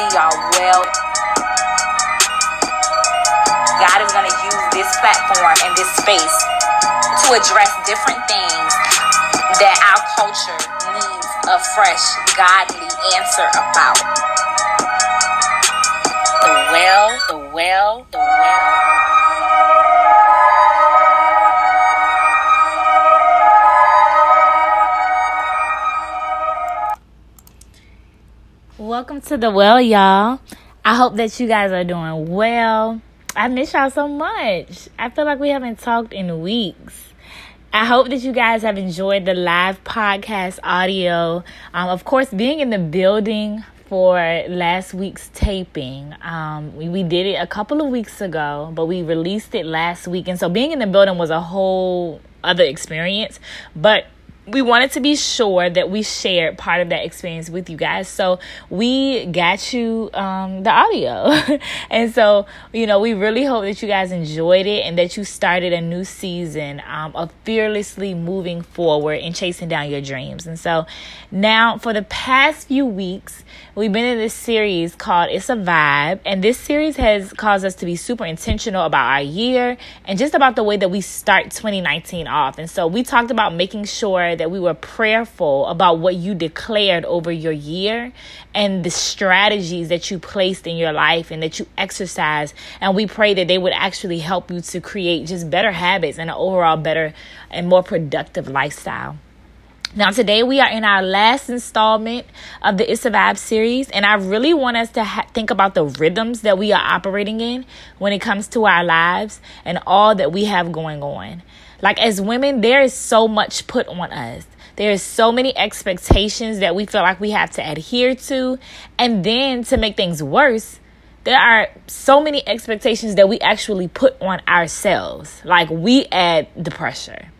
see y'all well. God is going to use this platform and this space to address different things that our culture needs a fresh, godly answer about. The well, the well, the well. Welcome to the well, y'all. I hope that you guys are doing well. I miss y'all so much. I feel like we haven't talked in weeks. I hope that you guys have enjoyed the live podcast audio. Um, of course, being in the building for last week's taping. Um, we, we did it a couple of weeks ago, but we released it last week. And so being in the building was a whole other experience. But we wanted to be sure that we shared part of that experience with you guys. So we got you um, the audio. and so, you know, we really hope that you guys enjoyed it and that you started a new season um, of fearlessly moving forward and chasing down your dreams. And so now, for the past few weeks, we've been in this series called It's a Vibe. And this series has caused us to be super intentional about our year and just about the way that we start 2019 off. And so we talked about making sure that we were prayerful about what you declared over your year and the strategies that you placed in your life and that you exercise. And we pray that they would actually help you to create just better habits and an overall better and more productive lifestyle. Now, today we are in our last installment of the It's a Vibe series, and I really want us to ha- think about the rhythms that we are operating in when it comes to our lives and all that we have going on. Like, as women, there is so much put on us. There's so many expectations that we feel like we have to adhere to. And then to make things worse, there are so many expectations that we actually put on ourselves. Like, we add the pressure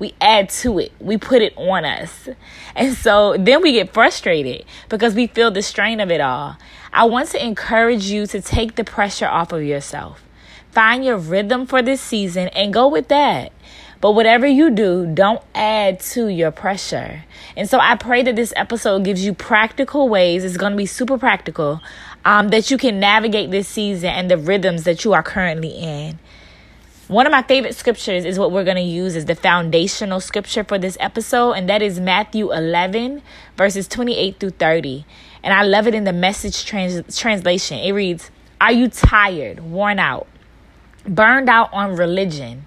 we add to it. We put it on us. And so then we get frustrated because we feel the strain of it all. I want to encourage you to take the pressure off of yourself. Find your rhythm for this season and go with that. But whatever you do, don't add to your pressure. And so I pray that this episode gives you practical ways. It's going to be super practical um, that you can navigate this season and the rhythms that you are currently in. One of my favorite scriptures is what we're going to use as the foundational scripture for this episode, and that is Matthew 11, verses 28 through 30. And I love it in the message trans- translation. It reads, Are you tired, worn out, burned out on religion?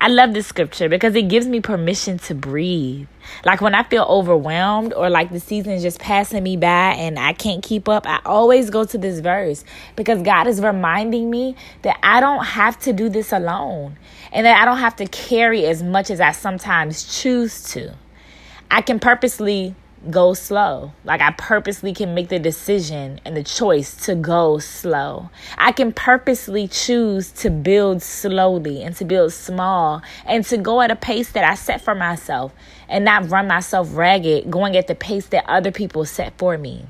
I love this scripture because it gives me permission to breathe. Like when I feel overwhelmed or like the season is just passing me by and I can't keep up, I always go to this verse because God is reminding me that I don't have to do this alone and that I don't have to carry as much as I sometimes choose to. I can purposely go slow. Like I purposely can make the decision and the choice to go slow. I can purposely choose to build slowly and to build small and to go at a pace that I set for myself and not run myself ragged going at the pace that other people set for me.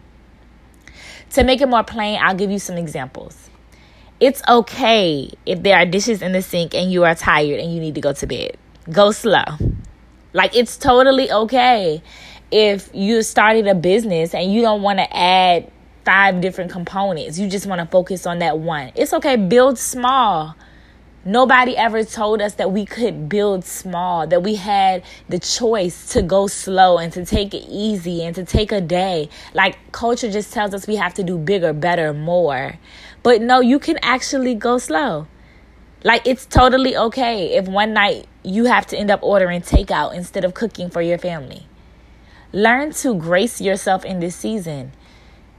To make it more plain, I'll give you some examples. It's okay if there are dishes in the sink and you are tired and you need to go to bed. Go slow. Like it's totally okay if you started a business and you don't want to add five different components, you just want to focus on that one. It's okay, build small. Nobody ever told us that we could build small, that we had the choice to go slow and to take it easy and to take a day. Like culture just tells us we have to do bigger, better, more. But no, you can actually go slow. Like it's totally okay if one night you have to end up ordering takeout instead of cooking for your family. Learn to grace yourself in this season.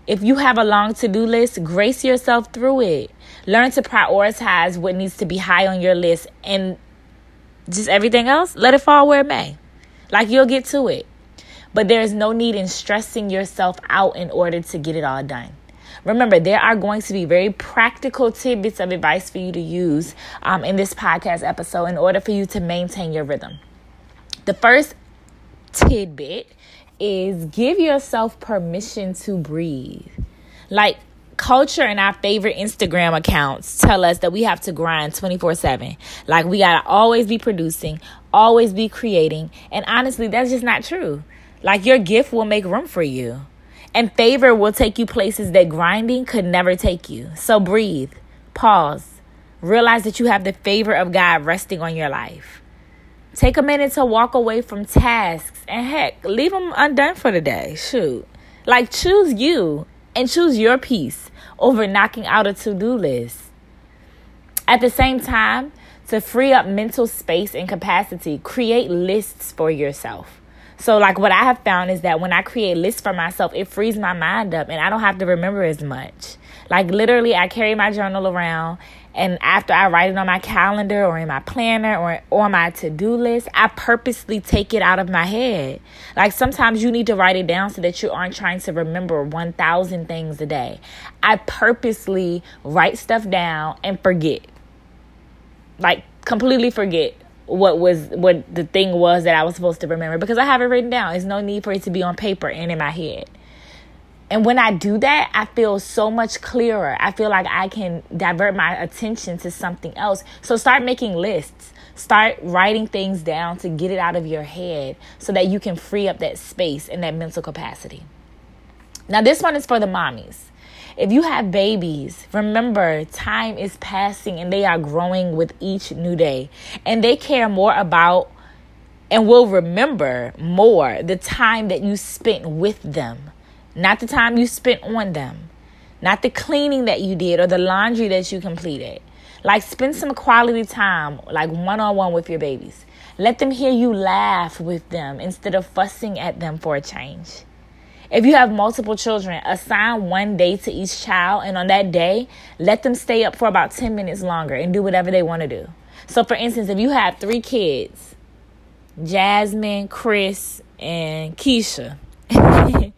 If you have a long to do list, grace yourself through it. Learn to prioritize what needs to be high on your list and just everything else, let it fall where it may. Like you'll get to it. but there is no need in stressing yourself out in order to get it all done. Remember, there are going to be very practical tidbits of advice for you to use um, in this podcast episode in order for you to maintain your rhythm. The first tidbit is give yourself permission to breathe. Like, culture and our favorite Instagram accounts tell us that we have to grind 24 7. Like, we gotta always be producing, always be creating. And honestly, that's just not true. Like, your gift will make room for you. And favor will take you places that grinding could never take you. So breathe, pause, realize that you have the favor of God resting on your life. Take a minute to walk away from tasks and heck, leave them undone for the day. Shoot. Like, choose you and choose your peace over knocking out a to do list. At the same time, to free up mental space and capacity, create lists for yourself. So, like, what I have found is that when I create lists for myself, it frees my mind up and I don't have to remember as much. Like, literally, I carry my journal around, and after I write it on my calendar or in my planner or, or my to do list, I purposely take it out of my head. Like, sometimes you need to write it down so that you aren't trying to remember 1,000 things a day. I purposely write stuff down and forget. Like, completely forget what was what the thing was that I was supposed to remember because I have it written down. There's no need for it to be on paper and in my head. And when I do that, I feel so much clearer. I feel like I can divert my attention to something else. So start making lists. Start writing things down to get it out of your head so that you can free up that space and that mental capacity. Now, this one is for the mommies. If you have babies, remember time is passing and they are growing with each new day. And they care more about and will remember more the time that you spent with them, not the time you spent on them, not the cleaning that you did or the laundry that you completed. Like, spend some quality time, like one on one with your babies. Let them hear you laugh with them instead of fussing at them for a change. If you have multiple children, assign one day to each child, and on that day, let them stay up for about 10 minutes longer and do whatever they want to do. So, for instance, if you have three kids Jasmine, Chris, and Keisha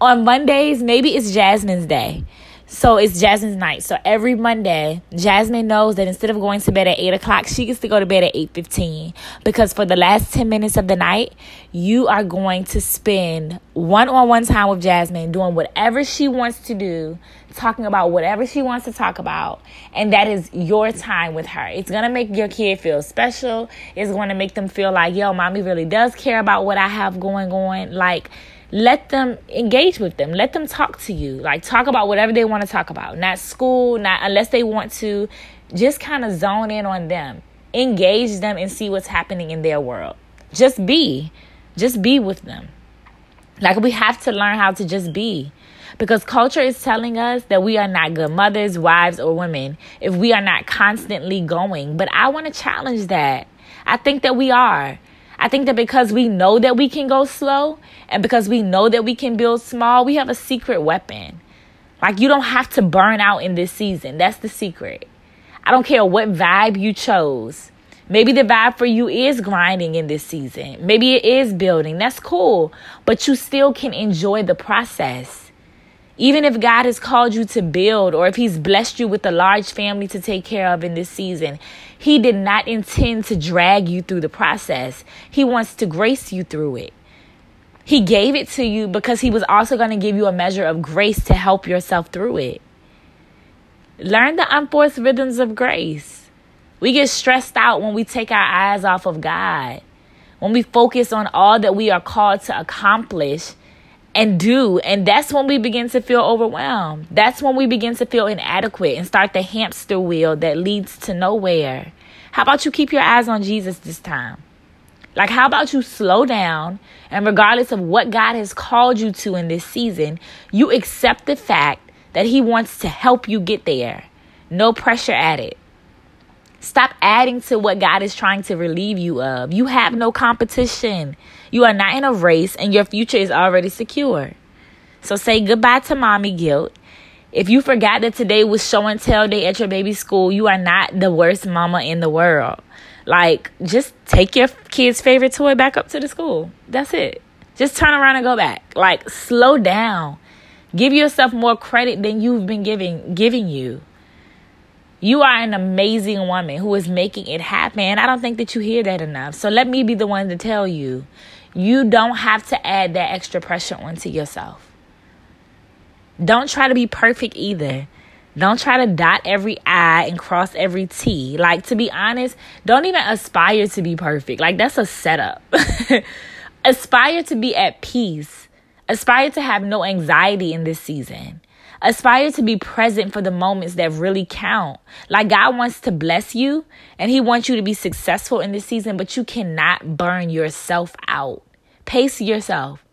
on Mondays, maybe it's Jasmine's day. So it's Jasmine's night. So every Monday, Jasmine knows that instead of going to bed at 8 o'clock, she gets to go to bed at 8.15. Because for the last 10 minutes of the night, you are going to spend one-on-one time with Jasmine doing whatever she wants to do, talking about whatever she wants to talk about. And that is your time with her. It's to make your kid feel special. It's to make them feel like, yo, mommy really does care about what I have going on. Like, let them engage with them. Let them talk to you. Like talk about whatever they want to talk about. Not school not unless they want to just kind of zone in on them. Engage them and see what's happening in their world. Just be. Just be with them. Like we have to learn how to just be. Because culture is telling us that we are not good mothers wives or women if we are not constantly going. But i want to challenge that. I think that we are I think that because we know that we can go slow and because we know that we can build small, we have a secret weapon. Like you don't have to burn out in this season. That's the secret. I don't care what vibe you chose. Maybe the vibe for you is grinding in this season. Maybe it is building. That's cool. But you still can enjoy the process. Even if God has called you to build or if He's blessed you with a large family to take care of in this season, He did not intend to drag you through the process. He wants to grace you through it. He gave it to you because He was also going to give you a measure of grace to help yourself through it. Learn the unforced rhythms of grace. We get stressed out when we take our eyes off of God, when we focus on all that we are called to accomplish and do. And that's when we begin to feel overwhelmed. That's when we begin to feel inadequate and start the hamster wheel that leads to nowhere. How about you keep your eyes on Jesus this time? Like, how about you slow down and, regardless of what God has called you to in this season, you accept the fact that He wants to help you get there. No pressure added. Stop adding to what God is trying to relieve you of. You have no competition. You are not in a race and your future is already secure. So say goodbye to mommy guilt. If you forgot that today was show and tell day at your baby's school, you are not the worst mama in the world. Like, just take your kid's favorite toy back up to the school. That's it. Just turn around and go back. Like slow down. Give yourself more credit than you've been giving giving you. You are an amazing woman who is making it happen. I don't think that you hear that enough. So let me be the one to tell you you don't have to add that extra pressure onto yourself. Don't try to be perfect either. Don't try to dot every I and cross every T. Like, to be honest, don't even aspire to be perfect. Like, that's a setup. aspire to be at peace. Aspire to have no anxiety in this season. Aspire to be present for the moments that really count. Like God wants to bless you and He wants you to be successful in this season, but you cannot burn yourself out. Pace yourself.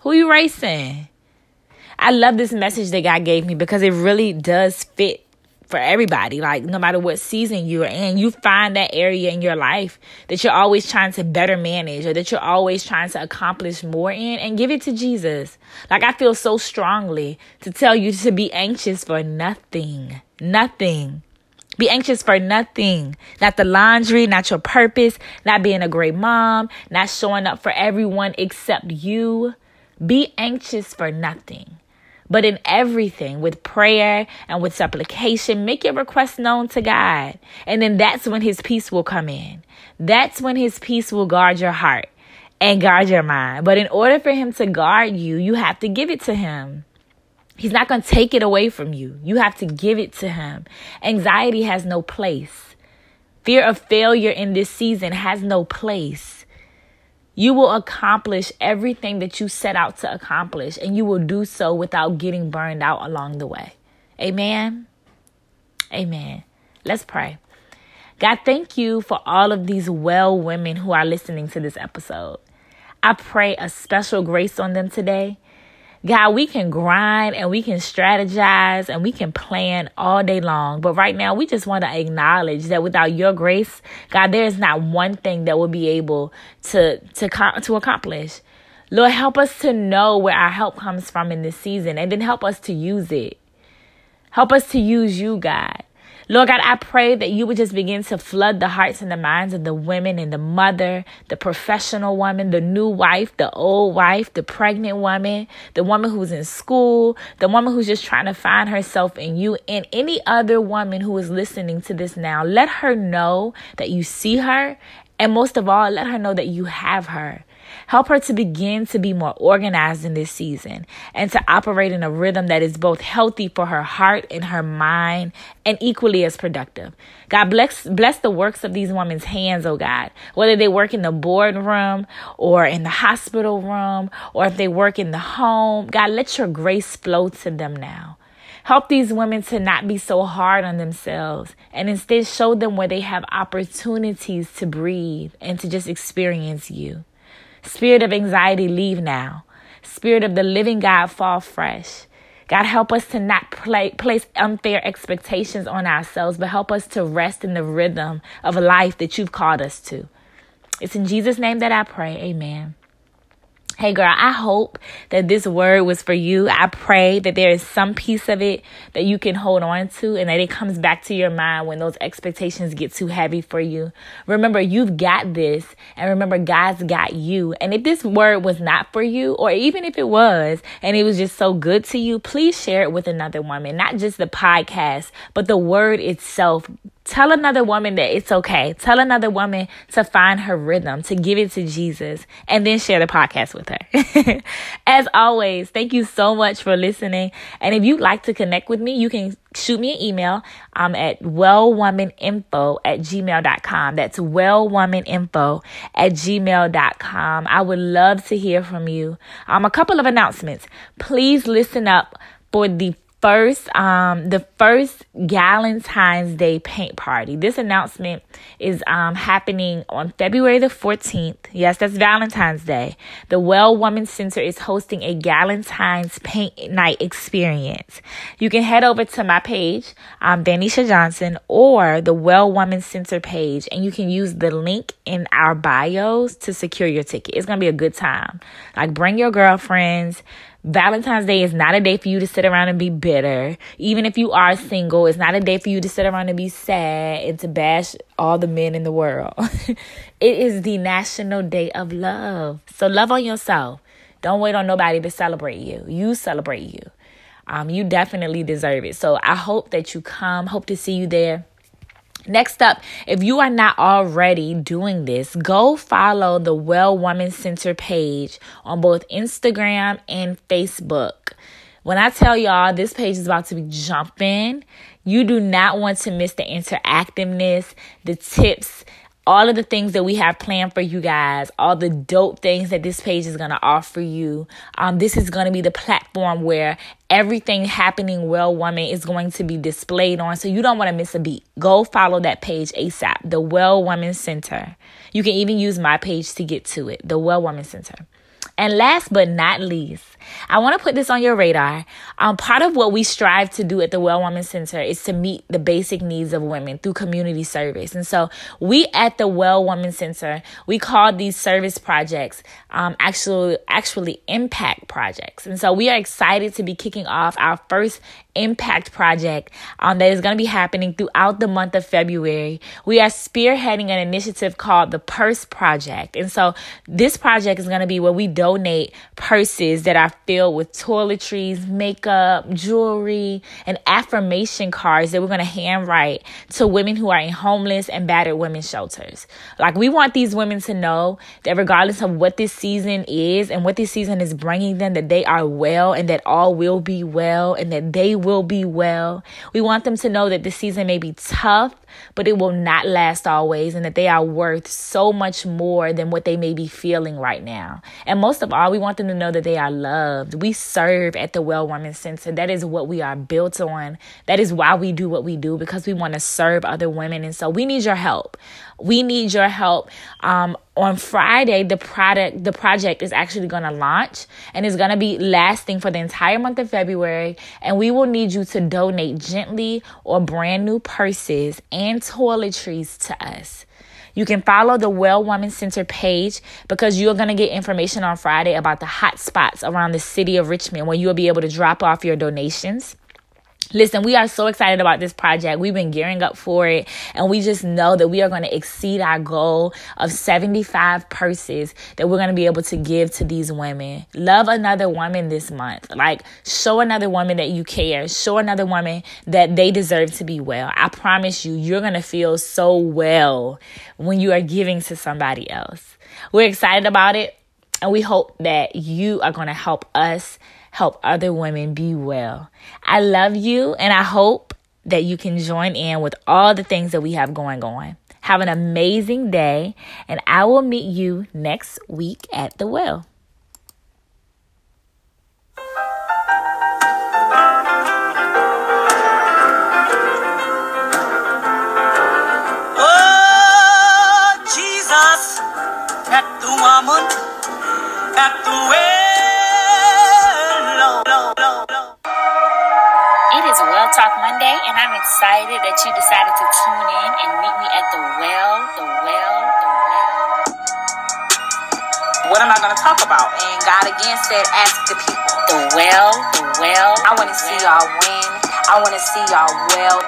Who you racing? I love this message that God gave me because it really does fit for everybody. Like, no matter what season you're in, you find that area in your life that you're always trying to better manage or that you're always trying to accomplish more in and give it to Jesus. Like, I feel so strongly to tell you to be anxious for nothing. Nothing. Be anxious for nothing. Not the laundry, not your purpose, not being a great mom, not showing up for everyone except you. Be anxious for nothing. But in everything, with prayer and with supplication, make your request known to God. And then that's when His peace will come in. That's when His peace will guard your heart and guard your mind. But in order for Him to guard you, you have to give it to Him. He's not going to take it away from you. You have to give it to Him. Anxiety has no place. Fear of failure in this season has no place. You will accomplish everything that you set out to accomplish, and you will do so without getting burned out along the way. Amen. Amen. Let's pray. God, thank you for all of these well women who are listening to this episode. I pray a special grace on them today. God, we can grind and we can strategize and we can plan all day long. But right now, we just want to acknowledge that without your grace, God, there is not one thing that we'll be able to, to, to accomplish. Lord, help us to know where our help comes from in this season and then help us to use it. Help us to use you, God. Lord God, I pray that you would just begin to flood the hearts and the minds of the women and the mother, the professional woman, the new wife, the old wife, the pregnant woman, the woman who's in school, the woman who's just trying to find herself in you, and any other woman who is listening to this now. Let her know that you see her, and most of all, let her know that you have her. Help her to begin to be more organized in this season and to operate in a rhythm that is both healthy for her heart and her mind and equally as productive. God bless bless the works of these women's hands, oh God. Whether they work in the boardroom or in the hospital room or if they work in the home, God, let your grace flow to them now. Help these women to not be so hard on themselves and instead show them where they have opportunities to breathe and to just experience you. Spirit of anxiety, leave now. Spirit of the living God, fall fresh. God, help us to not play, place unfair expectations on ourselves, but help us to rest in the rhythm of life that you've called us to. It's in Jesus' name that I pray. Amen. Hey girl, I hope that this word was for you. I pray that there is some piece of it that you can hold on to and that it comes back to your mind when those expectations get too heavy for you. Remember, you've got this and remember God's got you. And if this word was not for you or even if it was and it was just so good to you, please share it with another woman, not just the podcast, but the word itself Tell another woman that it's okay. Tell another woman to find her rhythm, to give it to Jesus, and then share the podcast with her. As always, thank you so much for listening. And if you'd like to connect with me, you can shoot me an email I'm at wellwomaninfo at gmail.com. That's wellwomaninfo at gmail.com. I would love to hear from you. Um, a couple of announcements. Please listen up for the first um the first Valentine's Day paint party. This announcement is um happening on February the 14th. Yes, that's Valentine's Day. The Well Woman Center is hosting a Valentine's paint night experience. You can head over to my page, um Danisha Johnson or the Well Woman Center page and you can use the link in our bios to secure your ticket. It's going to be a good time. Like bring your girlfriends, Valentine's Day is not a day for you to sit around and be bitter. Even if you are single, it's not a day for you to sit around and be sad and to bash all the men in the world. it is the National Day of Love. So love on yourself. Don't wait on nobody to celebrate you. You celebrate you. Um, you definitely deserve it. So I hope that you come. Hope to see you there. Next up, if you are not already doing this, go follow the Well Woman Center page on both Instagram and Facebook. When I tell y'all this page is about to be jumping, you do not want to miss the interactiveness, the tips, all of the things that we have planned for you guys, all the dope things that this page is going to offer you. Um, this is going to be the platform where everything happening well woman is going to be displayed on. So you don't want to miss a beat. Go follow that page ASAP, the Well Woman Center. You can even use my page to get to it, the Well Woman Center. And last but not least, I want to put this on your radar. Um, part of what we strive to do at the Well Woman Center is to meet the basic needs of women through community service. And so we at the Well Woman Center, we call these service projects um, actually actually impact projects. And so we are excited to be kicking off our first impact project um, that is going to be happening throughout the month of February. We are spearheading an initiative called the Purse Project. And so this project is going to be where we donate purses that are filled with toiletries, makeup, jewelry, and affirmation cards that we're going to handwrite to women who are in homeless and battered women's shelters. Like, we want these women to know that regardless of what this season is and what this season is bringing them, that they are well and that all will be well and that they will be well. We want them to know that this season may be tough, but it will not last always and that they are worth so much more than what they may be feeling right now. And most of all, we want them to know that they are loved. We serve at the Well Woman Center. That is what we are built on. That is why we do what we do because we want to serve other women. And so we need your help. We need your help. Um, on Friday, the product, the project is actually going to launch and it's going to be lasting for the entire month of February. And we will need you to donate gently or brand new purses and toiletries to us. You can follow the Well Woman Center page because you're going to get information on Friday about the hot spots around the city of Richmond where you'll be able to drop off your donations. Listen, we are so excited about this project. We've been gearing up for it, and we just know that we are going to exceed our goal of 75 purses that we're going to be able to give to these women. Love another woman this month. Like, show another woman that you care. Show another woman that they deserve to be well. I promise you, you're going to feel so well when you are giving to somebody else. We're excited about it, and we hope that you are going to help us help other women be well. I love you and I hope that you can join in with all the things that we have going on. Have an amazing day, and I will meet you next week at the well. Oh, Jesus, at the woman. It is Well Talk Monday, and I'm excited that you decided to tune in and meet me at the well, the well, the well. What am I going to talk about? And God again said, ask the people. The well, the well. I want to see y'all win. I want to see y'all well.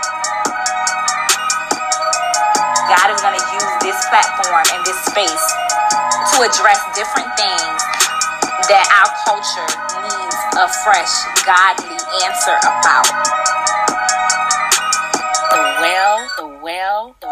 God is going to use this platform and this space to address different things that our culture needs a fresh, godly answer about. The well, the well, the